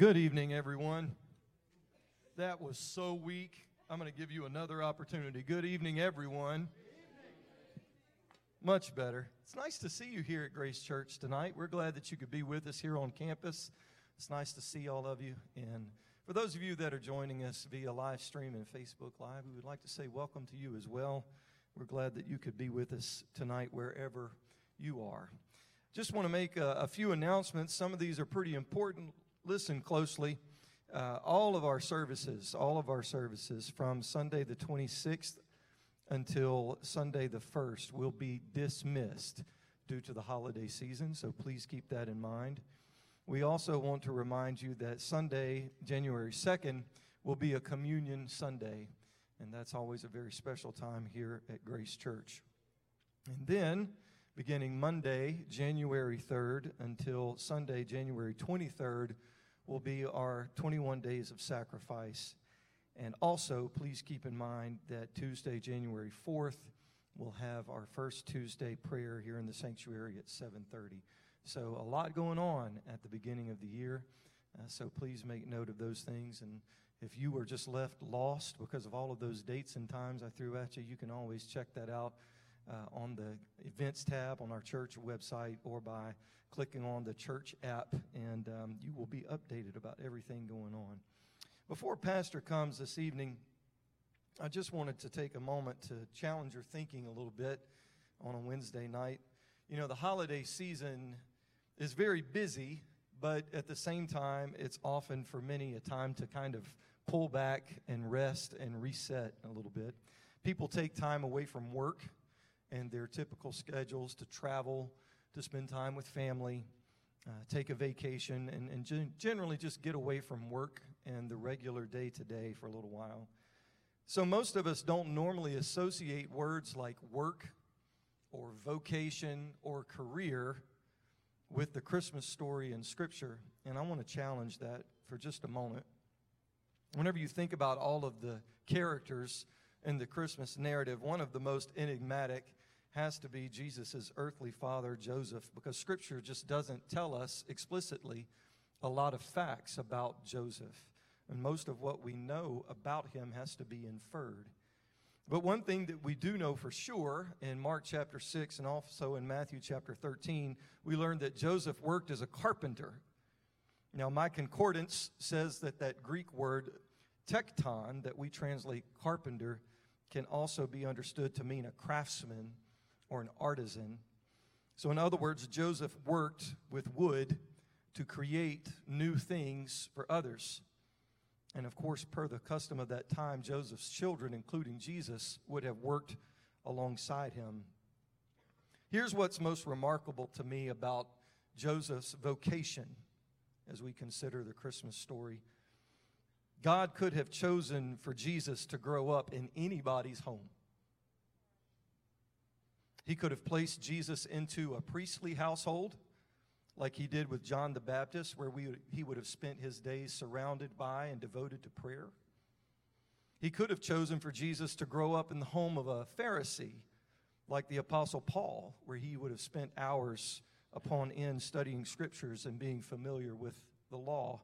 Good evening, everyone. That was so weak. I'm going to give you another opportunity. Good evening, everyone. Much better. It's nice to see you here at Grace Church tonight. We're glad that you could be with us here on campus. It's nice to see all of you. And for those of you that are joining us via live stream and Facebook Live, we would like to say welcome to you as well. We're glad that you could be with us tonight wherever you are. Just want to make a, a few announcements. Some of these are pretty important. Listen closely. Uh, all of our services, all of our services from Sunday the 26th until Sunday the 1st will be dismissed due to the holiday season, so please keep that in mind. We also want to remind you that Sunday, January 2nd, will be a communion Sunday, and that's always a very special time here at Grace Church. And then, beginning Monday, January 3rd, until Sunday, January 23rd, will be our 21 days of sacrifice. And also, please keep in mind that Tuesday, January 4th, we'll have our first Tuesday prayer here in the sanctuary at 7:30. So a lot going on at the beginning of the year. Uh, so please make note of those things. And if you were just left lost because of all of those dates and times I threw at you, you can always check that out uh, on the events tab on our church website or by clicking on the church app, and um, you will be updated about everything going on. Before Pastor comes this evening, I just wanted to take a moment to challenge your thinking a little bit on a Wednesday night. You know, the holiday season is very busy, but at the same time, it's often for many a time to kind of pull back and rest and reset a little bit. People take time away from work and their typical schedules to travel, to spend time with family, uh, take a vacation, and, and gen- generally just get away from work and the regular day to day for a little while. So, most of us don't normally associate words like work or vocation or career with the Christmas story in Scripture. And I want to challenge that for just a moment. Whenever you think about all of the characters in the Christmas narrative, one of the most enigmatic has to be Jesus' earthly father, Joseph, because Scripture just doesn't tell us explicitly a lot of facts about Joseph. And most of what we know about him has to be inferred. But one thing that we do know for sure in Mark chapter 6 and also in Matthew chapter 13, we learned that Joseph worked as a carpenter. Now, my concordance says that that Greek word tekton, that we translate carpenter, can also be understood to mean a craftsman or an artisan. So, in other words, Joseph worked with wood to create new things for others. And of course, per the custom of that time, Joseph's children, including Jesus, would have worked alongside him. Here's what's most remarkable to me about Joseph's vocation as we consider the Christmas story. God could have chosen for Jesus to grow up in anybody's home. He could have placed Jesus into a priestly household, like he did with John the Baptist, where we, he would have spent his days surrounded by and devoted to prayer. He could have chosen for Jesus to grow up in the home of a Pharisee, like the Apostle Paul, where he would have spent hours upon end studying scriptures and being familiar with the law.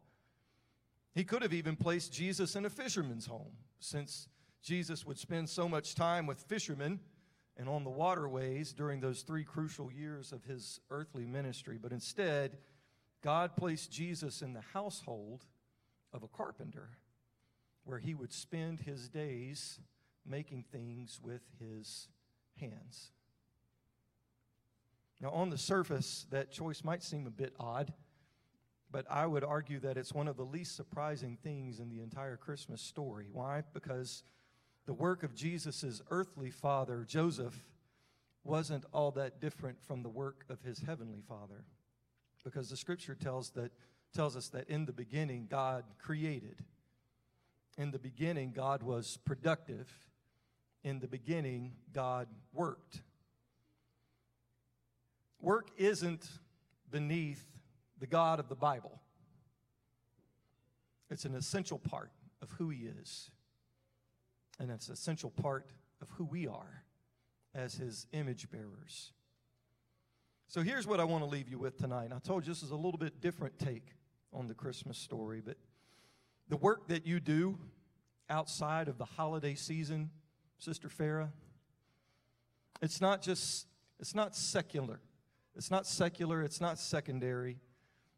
He could have even placed Jesus in a fisherman's home, since Jesus would spend so much time with fishermen and on the waterways during those three crucial years of his earthly ministry. But instead, God placed Jesus in the household of a carpenter where he would spend his days making things with his hands. Now, on the surface, that choice might seem a bit odd, but I would argue that it's one of the least surprising things in the entire Christmas story. Why? Because the work of Jesus' earthly father, Joseph, wasn't all that different from the work of his heavenly father. Because the scripture tells, that, tells us that in the beginning, God created. In the beginning, God was productive. In the beginning, God worked. Work isn't beneath the God of the Bible, it's an essential part of who He is. And it's an essential part of who we are as his image bearers. So here's what I want to leave you with tonight. I told you this is a little bit different take on the Christmas story, but the work that you do outside of the holiday season, Sister Farah, it's not just, it's not secular. It's not secular, it's not secondary.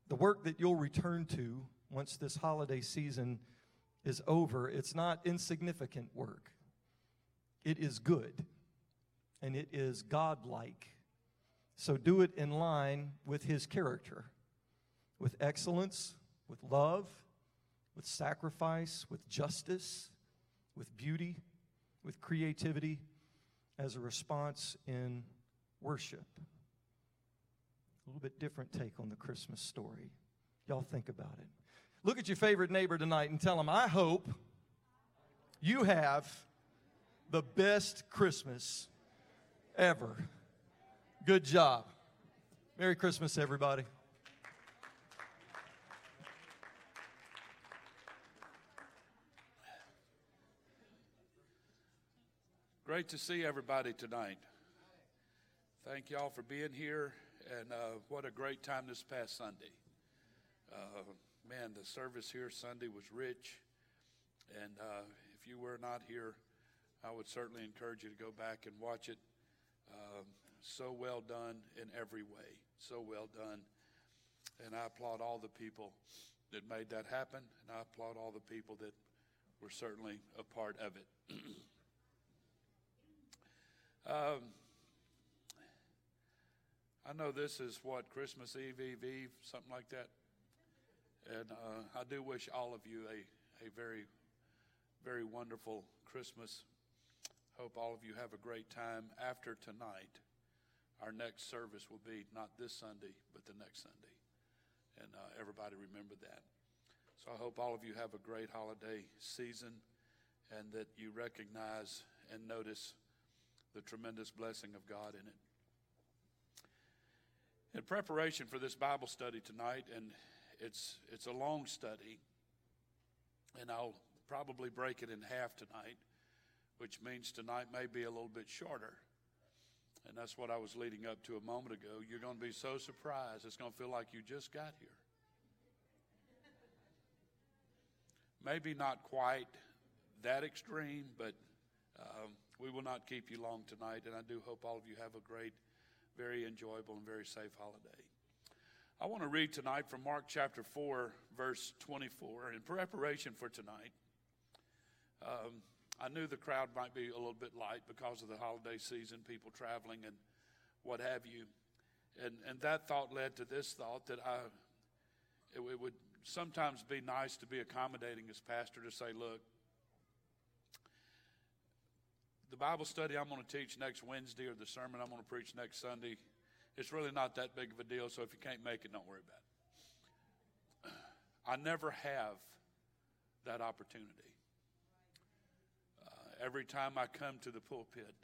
The work that you'll return to once this holiday season is over, it's not insignificant work. It is good and it is godlike. So do it in line with his character, with excellence, with love, with sacrifice, with justice, with beauty, with creativity as a response in worship. A little bit different take on the Christmas story. Y'all think about it. Look at your favorite neighbor tonight and tell them, I hope you have the best Christmas ever. Good job. Merry Christmas, everybody. Great to see everybody tonight. Thank y'all for being here, and uh, what a great time this past Sunday. Uh, man, the service here Sunday was rich, and uh, if you were not here, I would certainly encourage you to go back and watch it. Um, so well done in every way. So well done. And I applaud all the people that made that happen, and I applaud all the people that were certainly a part of it. um, I know this is what Christmas Eve, Eve, Eve, something like that. And uh, I do wish all of you a, a very, very wonderful Christmas. Hope all of you have a great time after tonight. Our next service will be not this Sunday, but the next Sunday. And uh, everybody remember that. So I hope all of you have a great holiday season and that you recognize and notice the tremendous blessing of God in it. In preparation for this Bible study tonight, and it's, it's a long study, and I'll probably break it in half tonight, which means tonight may be a little bit shorter. And that's what I was leading up to a moment ago. You're going to be so surprised, it's going to feel like you just got here. Maybe not quite that extreme, but um, we will not keep you long tonight. And I do hope all of you have a great, very enjoyable, and very safe holiday. I want to read tonight from Mark chapter 4, verse 24. In preparation for tonight, um, I knew the crowd might be a little bit light because of the holiday season, people traveling and what have you. And, and that thought led to this thought that I, it, it would sometimes be nice to be accommodating as pastor to say, look, the Bible study I'm going to teach next Wednesday or the sermon I'm going to preach next Sunday, it's really not that big of a deal. So if you can't make it, don't worry about it. I never have that opportunity every time I come to the pulpit,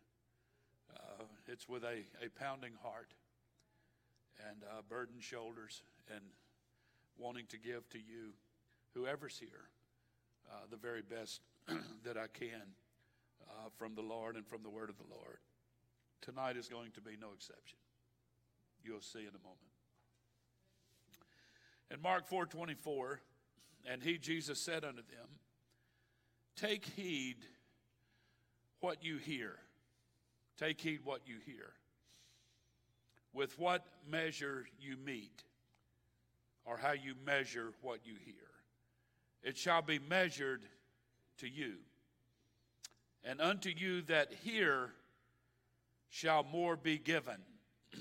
uh, it's with a, a pounding heart and uh, burdened shoulders and wanting to give to you, whoever's here, uh, the very best that I can uh, from the Lord and from the word of the Lord. Tonight is going to be no exception. You'll see in a moment. In Mark 4:24, and he Jesus said unto them, Take heed what you hear. Take heed what you hear. With what measure you meet, or how you measure what you hear, it shall be measured to you. And unto you that hear shall more be given.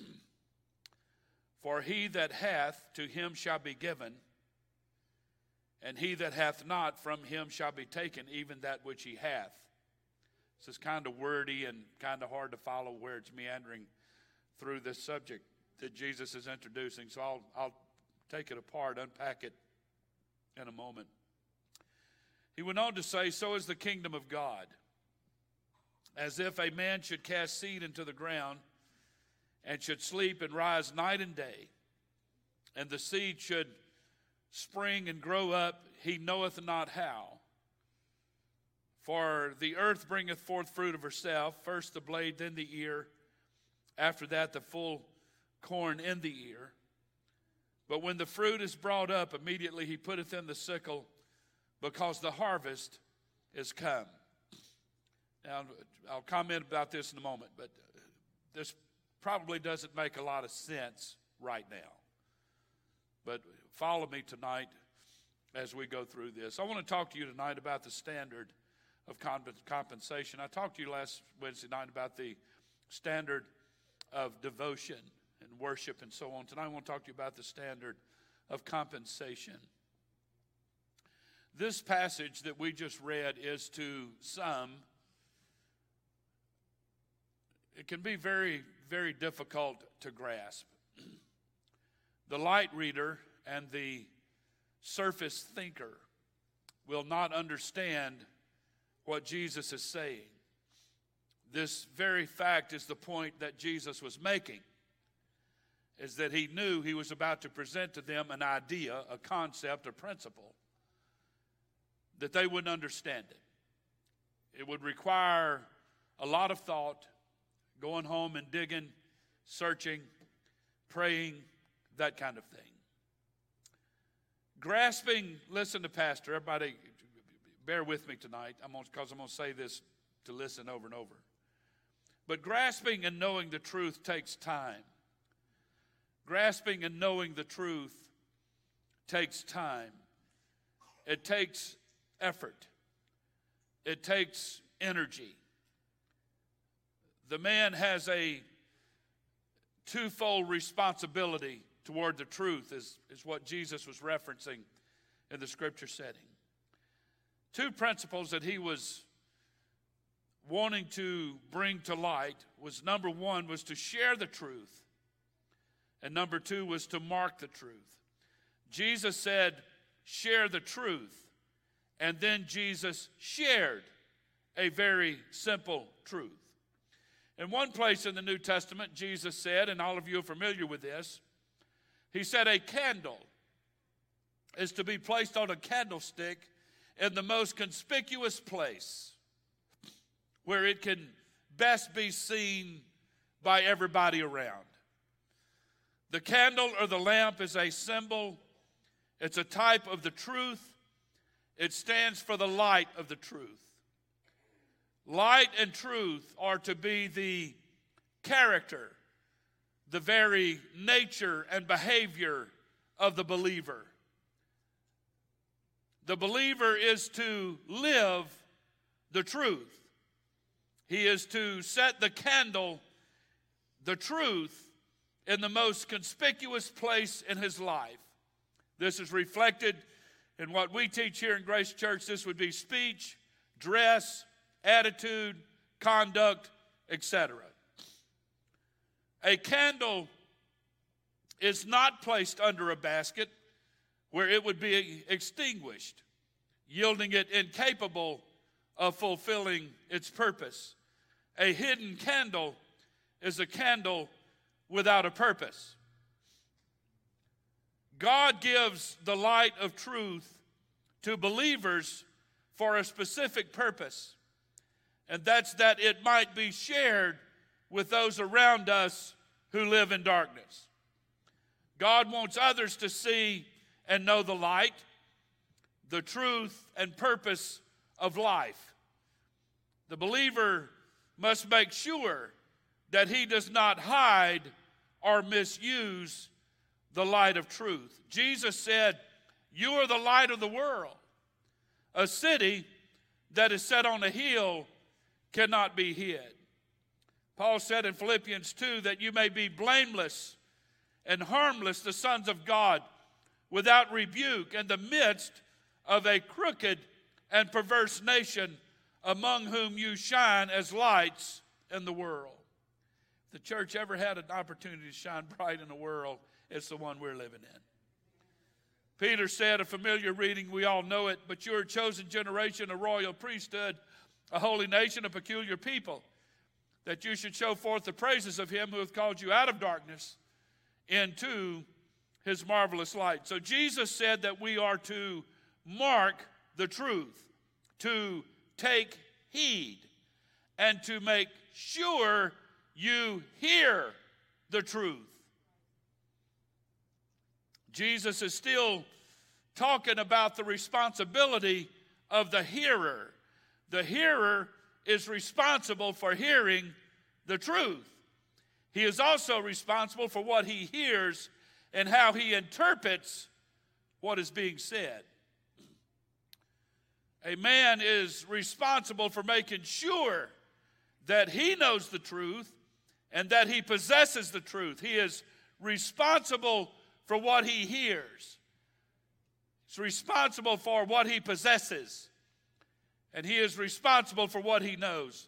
For he that hath, to him shall be given, and he that hath not, from him shall be taken even that which he hath. This is kind of wordy and kind of hard to follow where it's meandering through this subject that Jesus is introducing. So I'll, I'll take it apart, unpack it in a moment. He went on to say, So is the kingdom of God. As if a man should cast seed into the ground and should sleep and rise night and day, and the seed should spring and grow up, he knoweth not how. For the earth bringeth forth fruit of herself, first the blade, then the ear, after that the full corn in the ear. But when the fruit is brought up, immediately he putteth in the sickle, because the harvest is come. Now, I'll comment about this in a moment, but this probably doesn't make a lot of sense right now. But follow me tonight as we go through this. I want to talk to you tonight about the standard of compensation. I talked to you last Wednesday night about the standard of devotion and worship and so on. Tonight I want to talk to you about the standard of compensation. This passage that we just read is to some, it can be very, very difficult to grasp. the light reader and the surface thinker will not understand what Jesus is saying. This very fact is the point that Jesus was making is that he knew he was about to present to them an idea, a concept, a principle that they wouldn't understand it. It would require a lot of thought, going home and digging, searching, praying, that kind of thing. Grasping, listen to Pastor, everybody bear with me tonight. I'm because I'm going to say this to listen over and over. But grasping and knowing the truth takes time. Grasping and knowing the truth takes time. It takes effort. It takes energy. The man has a twofold responsibility toward the truth, is, is what Jesus was referencing in the scripture setting. Two principles that he was wanting to bring to light was number one was to share the truth and number two was to mark the truth. Jesus said share the truth and then jesus shared a very simple truth in one place in the new testament jesus said and all of you are familiar with this he said a candle is to be placed on a candlestick in the most conspicuous place where it can best be seen by everybody around. The candle or the lamp is a symbol, it's a type of the truth, it stands for the light of the truth. Light and truth are to be the character, the very nature and behavior of the believer. The believer is to live the truth. He is to set the candle, the truth, in the most conspicuous place in his life. This is reflected in what we teach here in Grace Church. This would be speech, dress, attitude, conduct, etc. A candle is not placed under a basket where it would be extinguished, yielding it incapable of fulfilling its purpose. A hidden candle is a candle without a purpose. God gives the light of truth to believers for a specific purpose, and that's that it might be shared with those around us who live in darkness. God wants others to see and know the light, the truth, and purpose of life. The believer must make sure that he does not hide or misuse the light of truth. Jesus said, You are the light of the world. A city that is set on a hill cannot be hid. Paul said in Philippians 2 that you may be blameless and harmless, the sons of God, without rebuke in the midst of a crooked and perverse nation among whom you shine as lights in the world. If the church ever had an opportunity to shine bright in the world, it's the one we're living in. Peter said, a familiar reading, we all know it, but you're a chosen generation, a royal priesthood, a holy nation, a peculiar people, that you should show forth the praises of him who hath called you out of darkness into his marvelous light. So Jesus said that we are to mark the truth, to take heed, and to make sure you hear the truth. Jesus is still talking about the responsibility of the hearer. The hearer is responsible for hearing the truth. He is also responsible for what he hears and how he interprets what is being said. A man is responsible for making sure that he knows the truth and that he possesses the truth. He is responsible for what he hears. He's responsible for what he possesses. And he is responsible for what he knows.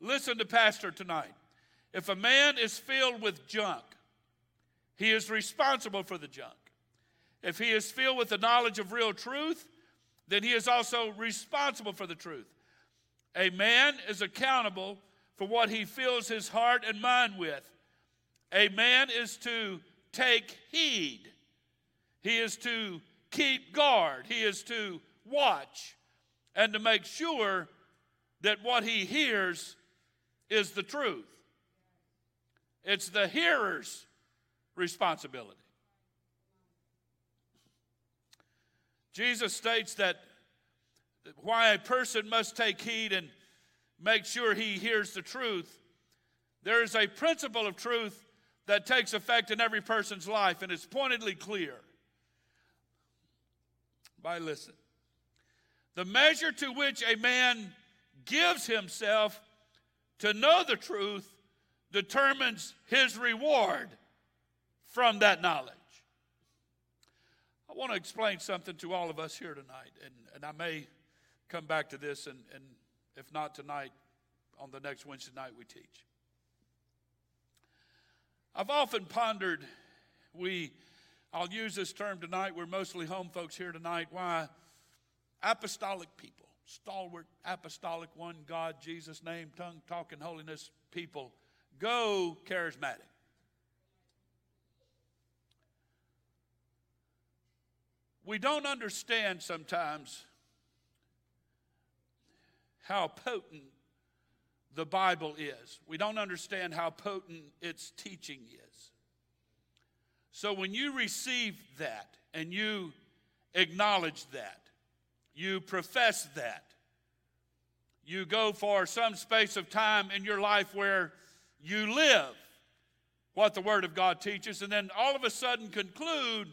Listen to Pastor tonight. If a man is filled with junk, he is responsible for the junk. If he is filled with the knowledge of real truth, then he is also responsible for the truth. A man is accountable for what he fills his heart and mind with. A man is to take heed, he is to keep guard, he is to watch, and to make sure that what he hears is the truth. It's the hearer's responsibility. Jesus states that why a person must take heed and make sure he hears the truth. There is a principle of truth that takes effect in every person's life, and it's pointedly clear. By listen. The measure to which a man gives himself to know the truth determines his reward from that knowledge. I want to explain something to all of us here tonight, and, and I may come back to this, and, and if not tonight, on the next Wednesday night we teach. I've often pondered, we, I'll use this term tonight, we're mostly home folks here tonight, why apostolic people, stalwart apostolic, one God, Jesus name, tongue talking holiness people go charismatic. We don't understand sometimes how potent the Bible is. We don't understand how potent its teaching is. So when you receive that and you acknowledge that, you profess that, you go for some space of time in your life where you live what the Word of God teaches, and then all of a sudden conclude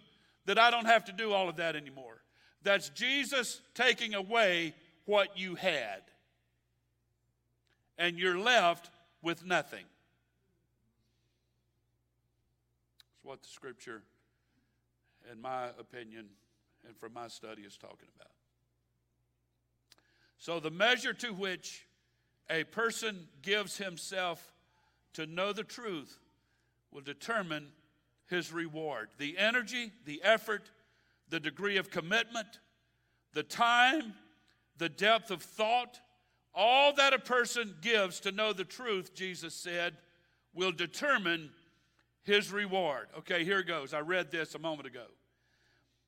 that I don't have to do all of that anymore. That's Jesus taking away what you had, and you're left with nothing. That's what the Scripture, in my opinion, and from my study, is talking about. So, the measure to which a person gives himself to know the truth will determine his reward. The energy, the effort, the degree of commitment, the time, the depth of thought, all that a person gives to know the truth, Jesus said, will determine his reward. Okay, here goes. I read this a moment ago.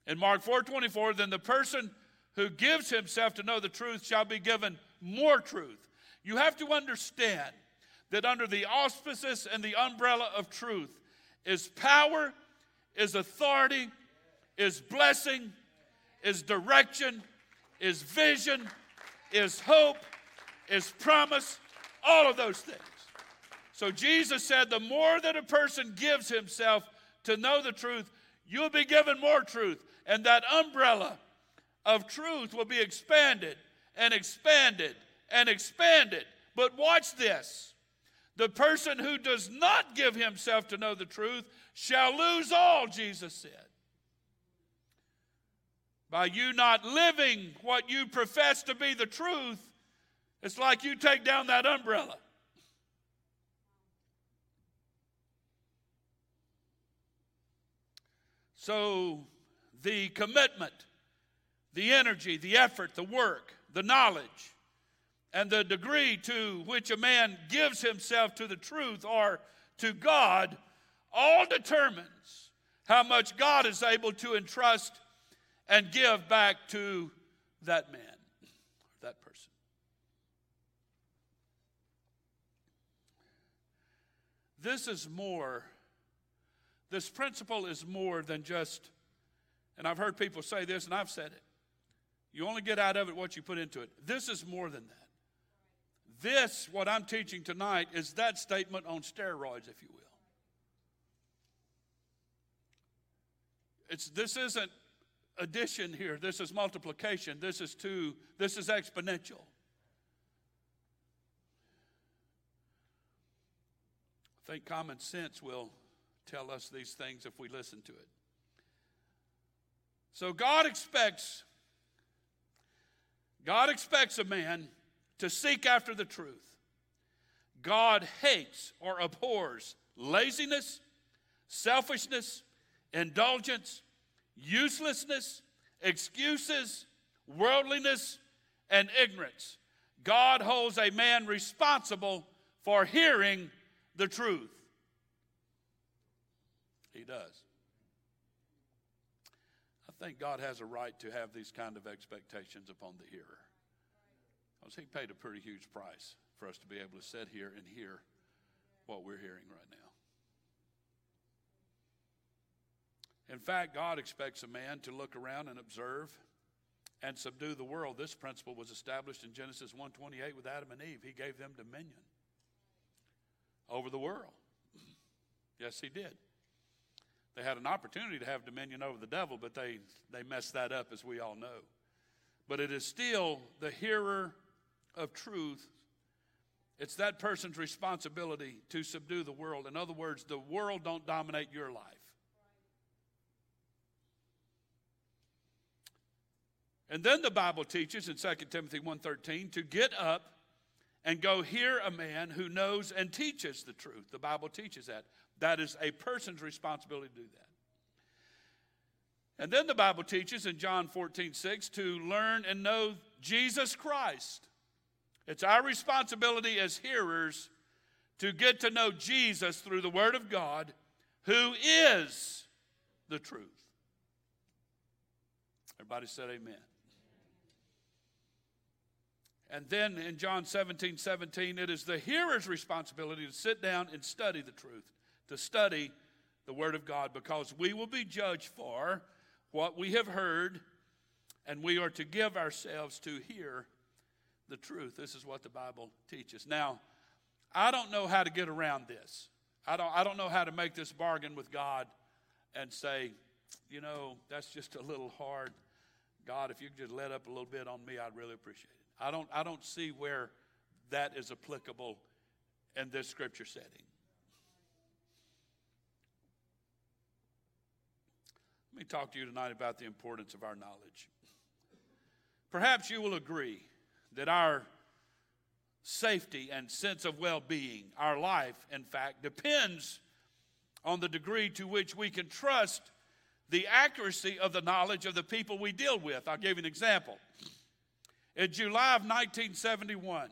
In Mark 4:24, then the person who gives himself to know the truth shall be given more truth. You have to understand that under the auspices and the umbrella of truth is power, is authority, is blessing, is direction, is vision, is hope, is promise, all of those things. So Jesus said, the more that a person gives himself to know the truth, you'll be given more truth. And that umbrella of truth will be expanded and expanded and expanded. But watch this the person who does not give himself to know the truth shall lose all, Jesus said. By you not living what you profess to be the truth, it's like you take down that umbrella. So, the commitment, the energy, the effort, the work, the knowledge, and the degree to which a man gives himself to the truth or to God all determines how much God is able to entrust and give back to that man, that person. This is more, this principle is more than just And I've heard people say this, and I've said it. You only get out of it what you put into it. This is more than that. This, what I'm teaching tonight, is that statement on steroids, if you will. It's, this isn't addition here. This is multiplication. This is two. This is exponential. I think common sense will tell us these things if we listen to it. So God expects God expects a man to seek after the truth. God hates or abhors laziness, selfishness, indulgence, uselessness, excuses, worldliness, and ignorance. God holds a man responsible for hearing the truth. He does. I think God has a right to have these kind of expectations upon the hearer. Because he paid a pretty huge price for us to be able to sit here and hear what we're hearing right now. In fact, God expects a man to look around and observe and subdue the world. This principle was established in Genesis 1:28 with Adam and Eve. He gave them dominion over the world. yes, he did. They had an opportunity to have dominion over the devil, but they, they messed that up, as we all know. But it is still the hearer of truth. It's that person's responsibility to subdue the world. In other words, the world don't dominate your life. And then the Bible teaches in 2 Timothy 1:13 to get up and go hear a man who knows and teaches the truth. The Bible teaches that. That is a person's responsibility to do that. And then the Bible teaches in John 14, 6 to learn and know Jesus Christ. It's our responsibility as hearers to get to know Jesus through the Word of God, who is the truth. Everybody said amen. And then in John 17, 17, it is the hearer's responsibility to sit down and study the truth, to study the Word of God, because we will be judged for what we have heard, and we are to give ourselves to hear the truth. This is what the Bible teaches. Now, I don't know how to get around this. I don't, I don't know how to make this bargain with God and say, you know, that's just a little hard. God, if you could just let up a little bit on me, I'd really appreciate it. I don't, I don't see where that is applicable in this scripture setting. Let me talk to you tonight about the importance of our knowledge. Perhaps you will agree that our safety and sense of well being, our life, in fact, depends on the degree to which we can trust the accuracy of the knowledge of the people we deal with. I'll give you an example. In July of 1971,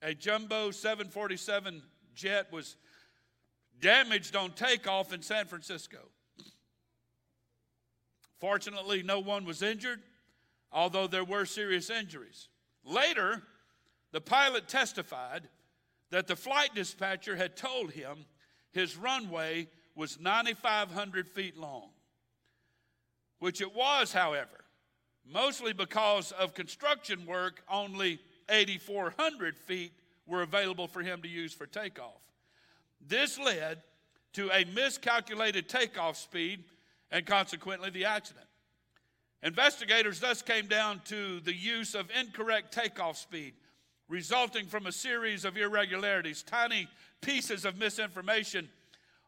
a jumbo 747 jet was damaged on takeoff in San Francisco. Fortunately, no one was injured, although there were serious injuries. Later, the pilot testified that the flight dispatcher had told him his runway was 9,500 feet long, which it was, however. Mostly because of construction work, only 8,400 feet were available for him to use for takeoff. This led to a miscalculated takeoff speed and consequently the accident. Investigators thus came down to the use of incorrect takeoff speed, resulting from a series of irregularities, tiny pieces of misinformation,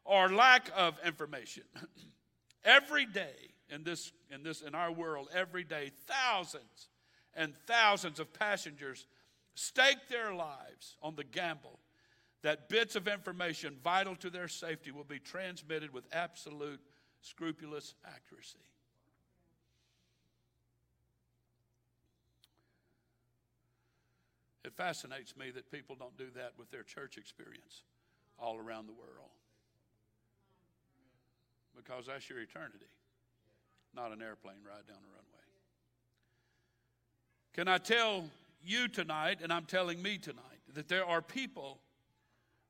or lack of information. Every day in this, in this in our world, every day, thousands and thousands of passengers stake their lives on the gamble that bits of information vital to their safety will be transmitted with absolute scrupulous accuracy. It fascinates me that people don't do that with their church experience all around the world. Because that's your eternity, not an airplane ride down the runway. Can I tell you tonight, and I'm telling me tonight, that there are people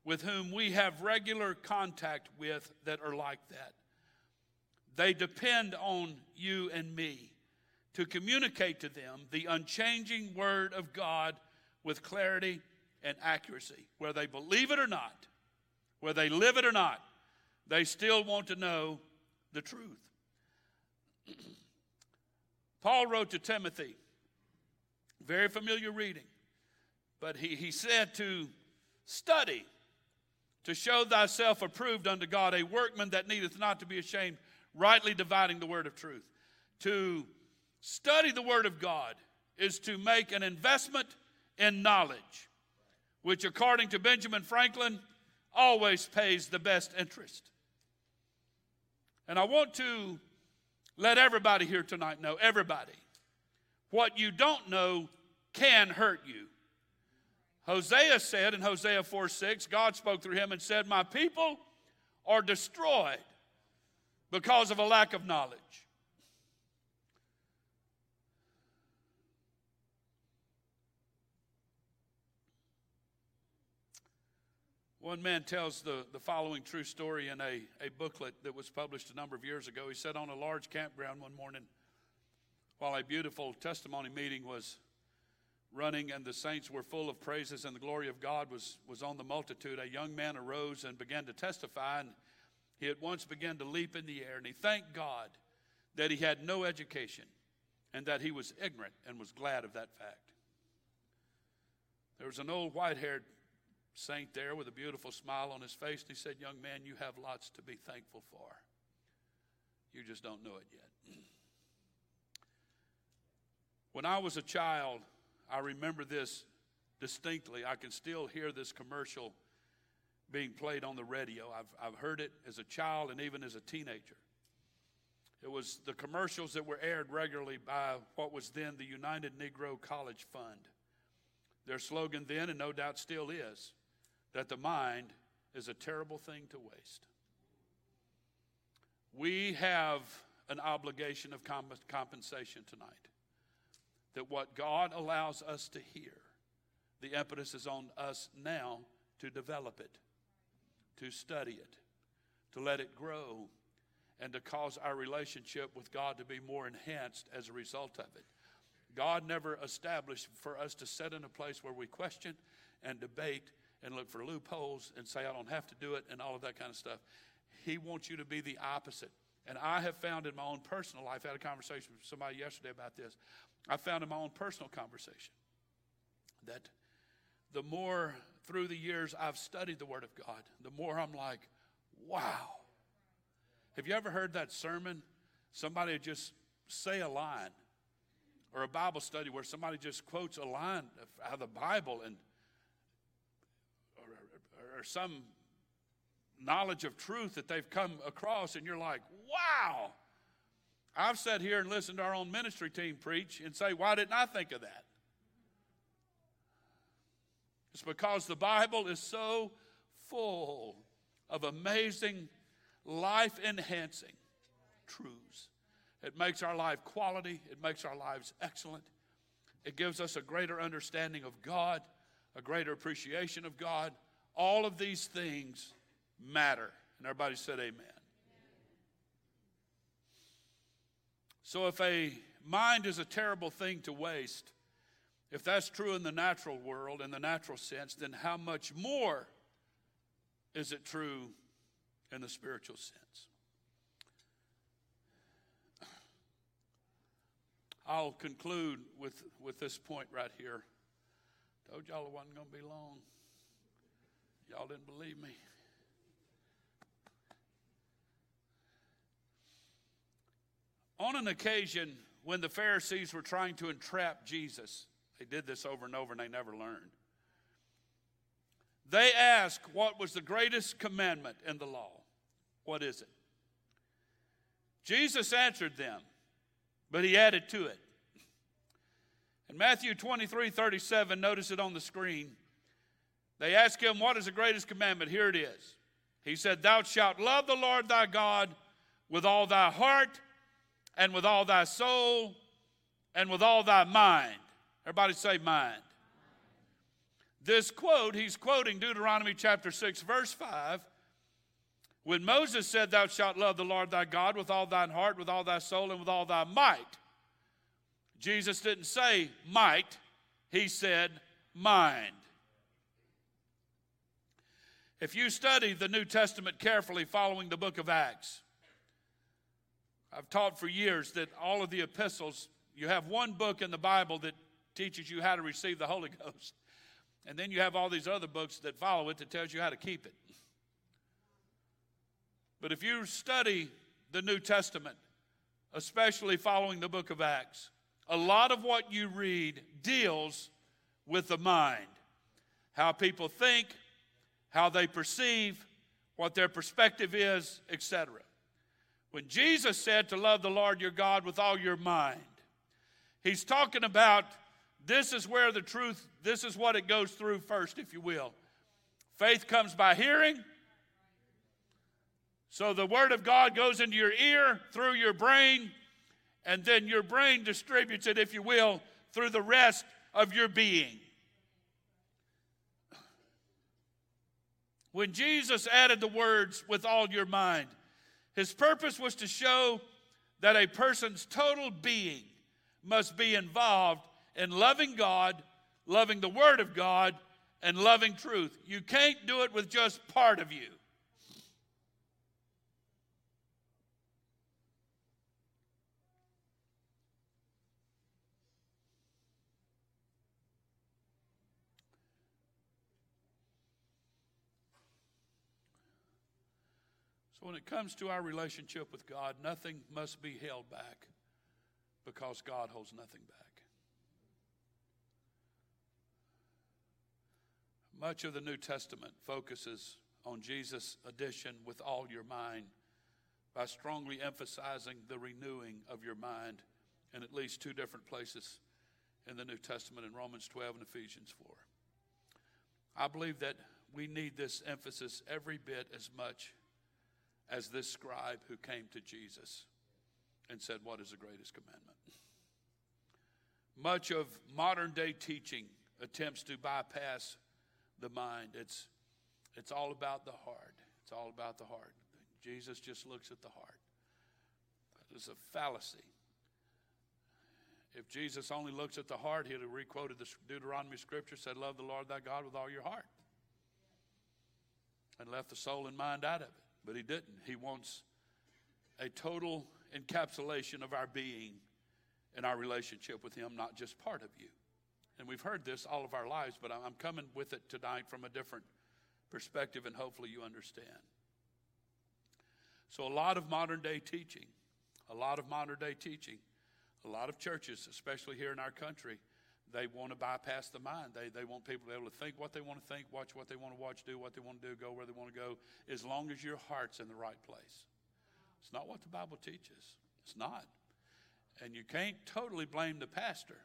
with whom we have regular contact with that are like that? They depend on you and me to communicate to them the unchanging Word of God with clarity and accuracy. Whether they believe it or not, whether they live it or not, they still want to know the truth. Paul wrote to Timothy, very familiar reading, but he, he said to study to show thyself approved unto God, a workman that needeth not to be ashamed, rightly dividing the word of truth. To study the word of God is to make an investment in knowledge, which, according to Benjamin Franklin, always pays the best interest. And I want to let everybody here tonight know, everybody, what you don't know can hurt you. Hosea said in Hosea 4 6, God spoke through him and said, My people are destroyed because of a lack of knowledge. One man tells the, the following true story in a, a booklet that was published a number of years ago. He said, On a large campground one morning, while a beautiful testimony meeting was running and the saints were full of praises and the glory of God was, was on the multitude, a young man arose and began to testify. And he at once began to leap in the air. And he thanked God that he had no education and that he was ignorant and was glad of that fact. There was an old white haired saint there with a beautiful smile on his face, and he said, Young man, you have lots to be thankful for. You just don't know it yet. When I was a child, I remember this distinctly. I can still hear this commercial being played on the radio. I've, I've heard it as a child and even as a teenager. It was the commercials that were aired regularly by what was then the United Negro College Fund. Their slogan then, and no doubt still is, that the mind is a terrible thing to waste. We have an obligation of compensation tonight. That what God allows us to hear, the impetus is on us now to develop it, to study it, to let it grow, and to cause our relationship with God to be more enhanced as a result of it. God never established for us to sit in a place where we question and debate and look for loopholes and say, I don't have to do it, and all of that kind of stuff. He wants you to be the opposite. And I have found in my own personal life, I had a conversation with somebody yesterday about this. I found in my own personal conversation that the more through the years I've studied the Word of God, the more I'm like, wow. Have you ever heard that sermon? Somebody just say a line, or a Bible study where somebody just quotes a line out of the Bible and or some knowledge of truth that they've come across, and you're like, wow. I've sat here and listened to our own ministry team preach and say, why didn't I think of that? It's because the Bible is so full of amazing, life enhancing truths. It makes our life quality, it makes our lives excellent. It gives us a greater understanding of God, a greater appreciation of God, all of these things matter. And everybody said, Amen. So if a mind is a terrible thing to waste, if that's true in the natural world, in the natural sense, then how much more is it true in the spiritual sense? I'll conclude with, with this point right here. Told y'all it wasn't going to be long. Y'all didn't believe me. On an occasion when the Pharisees were trying to entrap Jesus, they did this over and over and they never learned. They asked, What was the greatest commandment in the law? What is it? Jesus answered them, but he added to it. In Matthew 23 37, notice it on the screen. They asked him, What is the greatest commandment? Here it is. He said, Thou shalt love the Lord thy God with all thy heart, and with all thy soul, and with all thy mind. Everybody say, mind. This quote, he's quoting Deuteronomy chapter 6, verse 5, When Moses said, Thou shalt love the Lord thy God with all thine heart, with all thy soul, and with all thy might, Jesus didn't say might, he said mind. If you study the New Testament carefully following the book of Acts, I've taught for years that all of the epistles, you have one book in the Bible that teaches you how to receive the Holy Ghost. And then you have all these other books that follow it that tells you how to keep it. But if you study the New Testament, especially following the book of Acts, a lot of what you read deals with the mind. How people think, how they perceive, what their perspective is, etc. When Jesus said to love the Lord your God with all your mind, he's talking about this is where the truth, this is what it goes through first, if you will. Faith comes by hearing. So the Word of God goes into your ear, through your brain, and then your brain distributes it, if you will, through the rest of your being. When Jesus added the words, with all your mind, his purpose was to show that a person's total being must be involved in loving God, loving the Word of God, and loving truth. You can't do it with just part of you. So, when it comes to our relationship with God, nothing must be held back because God holds nothing back. Much of the New Testament focuses on Jesus' addition with all your mind by strongly emphasizing the renewing of your mind in at least two different places in the New Testament in Romans 12 and Ephesians 4. I believe that we need this emphasis every bit as much as this scribe who came to Jesus and said, What is the greatest commandment? Much of modern day teaching attempts to bypass the mind. It's, it's all about the heart. It's all about the heart. Jesus just looks at the heart. It's a fallacy. If Jesus only looks at the heart, he'd have requoted the Deuteronomy scripture, said, Love the Lord thy God with all your heart, and left the soul and mind out of it. But he didn't. He wants a total encapsulation of our being and our relationship with him, not just part of you. And we've heard this all of our lives, but I'm coming with it tonight from a different perspective, and hopefully you understand. So, a lot of modern day teaching, a lot of modern day teaching, a lot of churches, especially here in our country, they want to bypass the mind. They, they want people to be able to think what they want to think, watch what they want to watch, do what they want to do, go where they want to go, as long as your heart's in the right place. It's not what the Bible teaches. It's not. And you can't totally blame the pastor.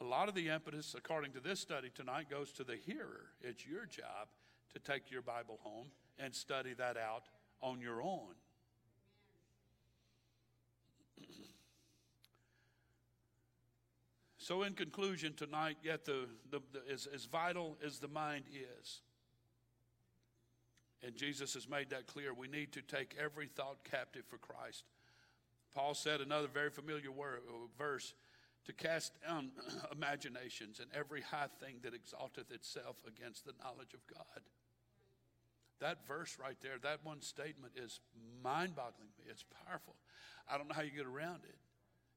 A lot of the impetus, according to this study tonight, goes to the hearer. It's your job to take your Bible home and study that out on your own. So, in conclusion tonight, yet the, the, the, as, as vital as the mind is, and Jesus has made that clear, we need to take every thought captive for Christ. Paul said another very familiar word, uh, verse to cast down imaginations and every high thing that exalteth itself against the knowledge of God. That verse right there, that one statement is mind boggling me. It's powerful. I don't know how you get around it.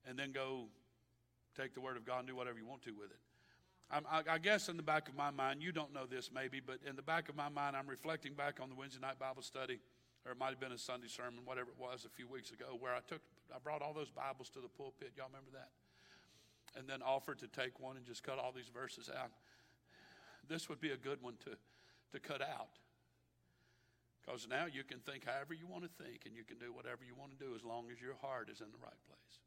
And then go take the Word of God and do whatever you want to with it. I, I guess in the back of my mind, you don't know this maybe, but in the back of my mind, I'm reflecting back on the Wednesday night Bible study, or it might have been a Sunday sermon, whatever it was, a few weeks ago, where I took, I brought all those Bibles to the pulpit. Y'all remember that? And then offered to take one and just cut all these verses out. This would be a good one to, to cut out. Because now you can think however you want to think, and you can do whatever you want to do as long as your heart is in the right place.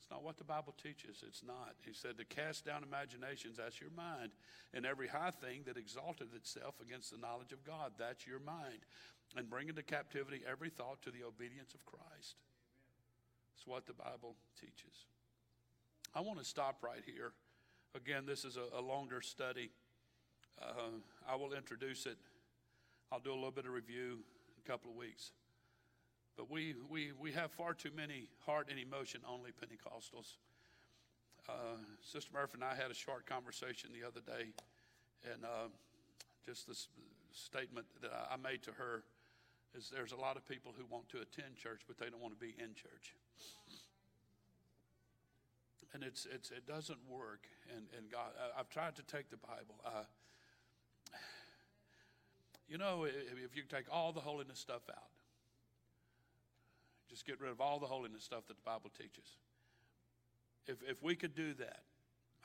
It's not what the Bible teaches. It's not. He said to cast down imaginations, that's your mind, and every high thing that exalted itself against the knowledge of God, that's your mind. And bring into captivity every thought to the obedience of Christ. It's what the Bible teaches. I want to stop right here. Again, this is a, a longer study. Uh, I will introduce it. I'll do a little bit of review, in a couple of weeks. But we, we, we have far too many heart and emotion only Pentecostals. Uh, Sister Murphy and I had a short conversation the other day, and uh, just this statement that I made to her is there's a lot of people who want to attend church, but they don't want to be in church. And it's, it's, it doesn't work. And, and God, I, have tried to take the Bible. You know, if you take all the holiness stuff out, just get rid of all the holiness stuff that the Bible teaches. If, if we could do that,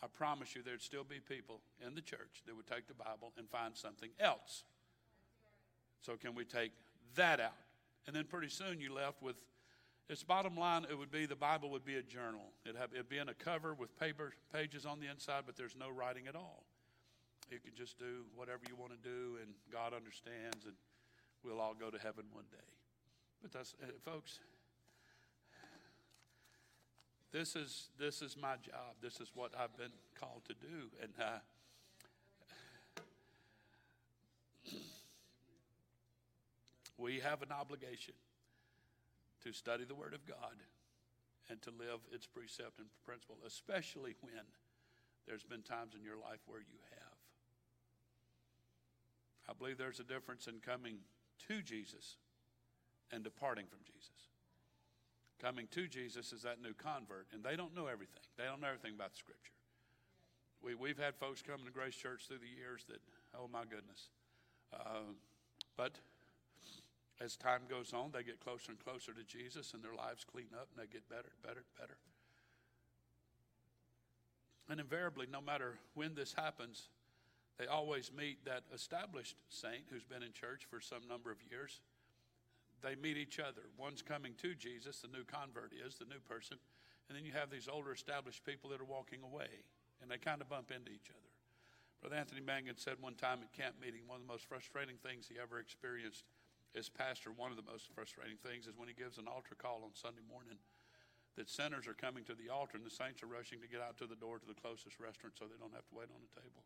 I promise you there'd still be people in the church that would take the Bible and find something else. So, can we take that out? And then pretty soon you're left with its bottom line, it would be the Bible would be a journal. It'd, have, it'd be in a cover with paper pages on the inside, but there's no writing at all. You can just do whatever you want to do, and God understands, and we'll all go to heaven one day. But that's, uh, folks, this is this is my job. This is what I've been called to do, and uh, we have an obligation to study the Word of God and to live its precept and principle, especially when there's been times in your life where you have. I believe there's a difference in coming to Jesus and departing from Jesus. Coming to Jesus is that new convert, and they don't know everything. They don't know everything about the Scripture. We, we've had folks come to Grace Church through the years that, oh my goodness. Uh, but as time goes on, they get closer and closer to Jesus, and their lives clean up, and they get better, and better, and better. And invariably, no matter when this happens, they always meet that established saint who's been in church for some number of years. They meet each other. One's coming to Jesus, the new convert is, the new person. And then you have these older established people that are walking away, and they kind of bump into each other. Brother Anthony Mangun said one time at camp meeting, one of the most frustrating things he ever experienced as pastor, one of the most frustrating things is when he gives an altar call on Sunday morning that sinners are coming to the altar and the saints are rushing to get out to the door to the closest restaurant so they don't have to wait on a table.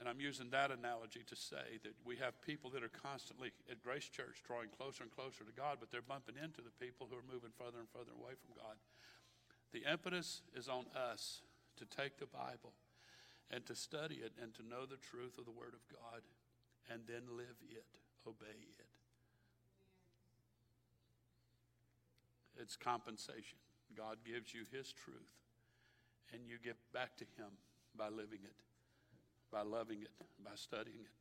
And I'm using that analogy to say that we have people that are constantly at Grace Church drawing closer and closer to God, but they're bumping into the people who are moving further and further away from God. The impetus is on us to take the Bible and to study it and to know the truth of the Word of God and then live it obey it. It's compensation. God gives you His truth, and you give back to Him by living it, by loving it, by studying it.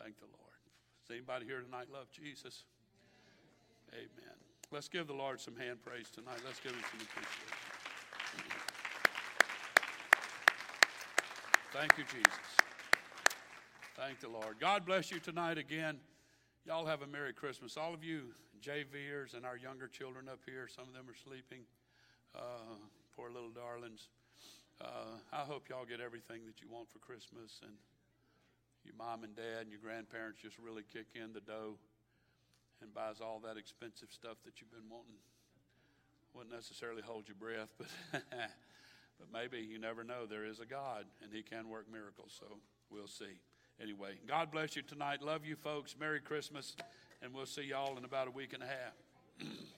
Thank the Lord. Does anybody here tonight love Jesus? Amen. Let's give the Lord some hand praise tonight. Let's give him some appreciation. Thank you, Jesus. Thank the Lord. God bless you tonight again. Y'all have a Merry Christmas. All of you JVers and our younger children up here, some of them are sleeping. Uh, poor little darlings. Uh, I hope y'all get everything that you want for Christmas and your mom and dad and your grandparents just really kick in the dough and buys all that expensive stuff that you've been wanting. Wouldn't necessarily hold your breath, but but maybe you never know. There is a God and He can work miracles. So we'll see anyway, God bless you tonight. Love you folks. Merry Christmas. And we'll see y'all in about a week and a half.